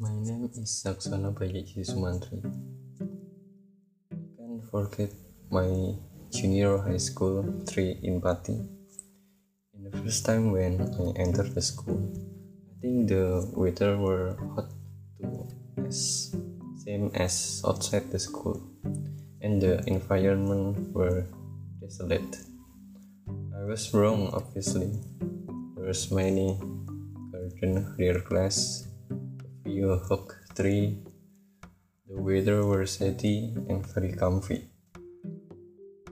My name is Saksana Bayaji Sumantri. I can't forget my junior high school trip in Pati. In the first time when I entered the school, I think the weather were hot too, as same as outside the school, and the environment were desolate. I was wrong, obviously. There's many garden rear glass view hook tree. The weather was shady and very comfy.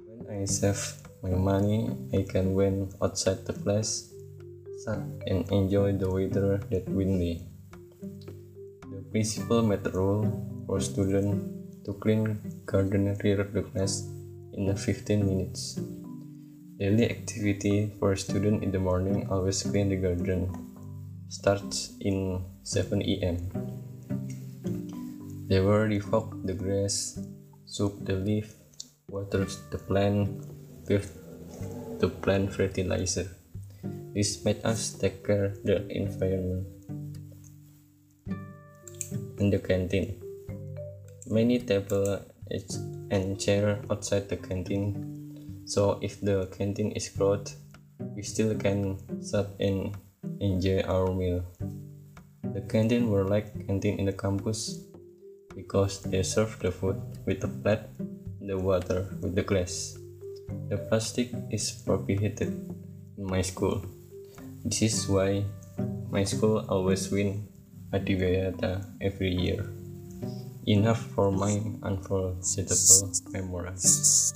When I save my money, I can went outside the place, sat and enjoy the weather that windy. The principal a rule for students to clean garden rear the class in 15 minutes. Daily activity for student in the morning always clean the garden starts in 7 am. They will revoke the grass, soak the leaf, water the plant, give the plant fertilizer. This made us take care the environment. In the canteen, many table and chair outside the canteen. So if the canteen is closed, we still can sit and enjoy our meal. The canteen were like canteen in the campus because they serve the food with a plate, the water with the glass. The plastic is prohibited in my school. This is why my school always win Adiwiyata every year. Enough for my unforgettable memories.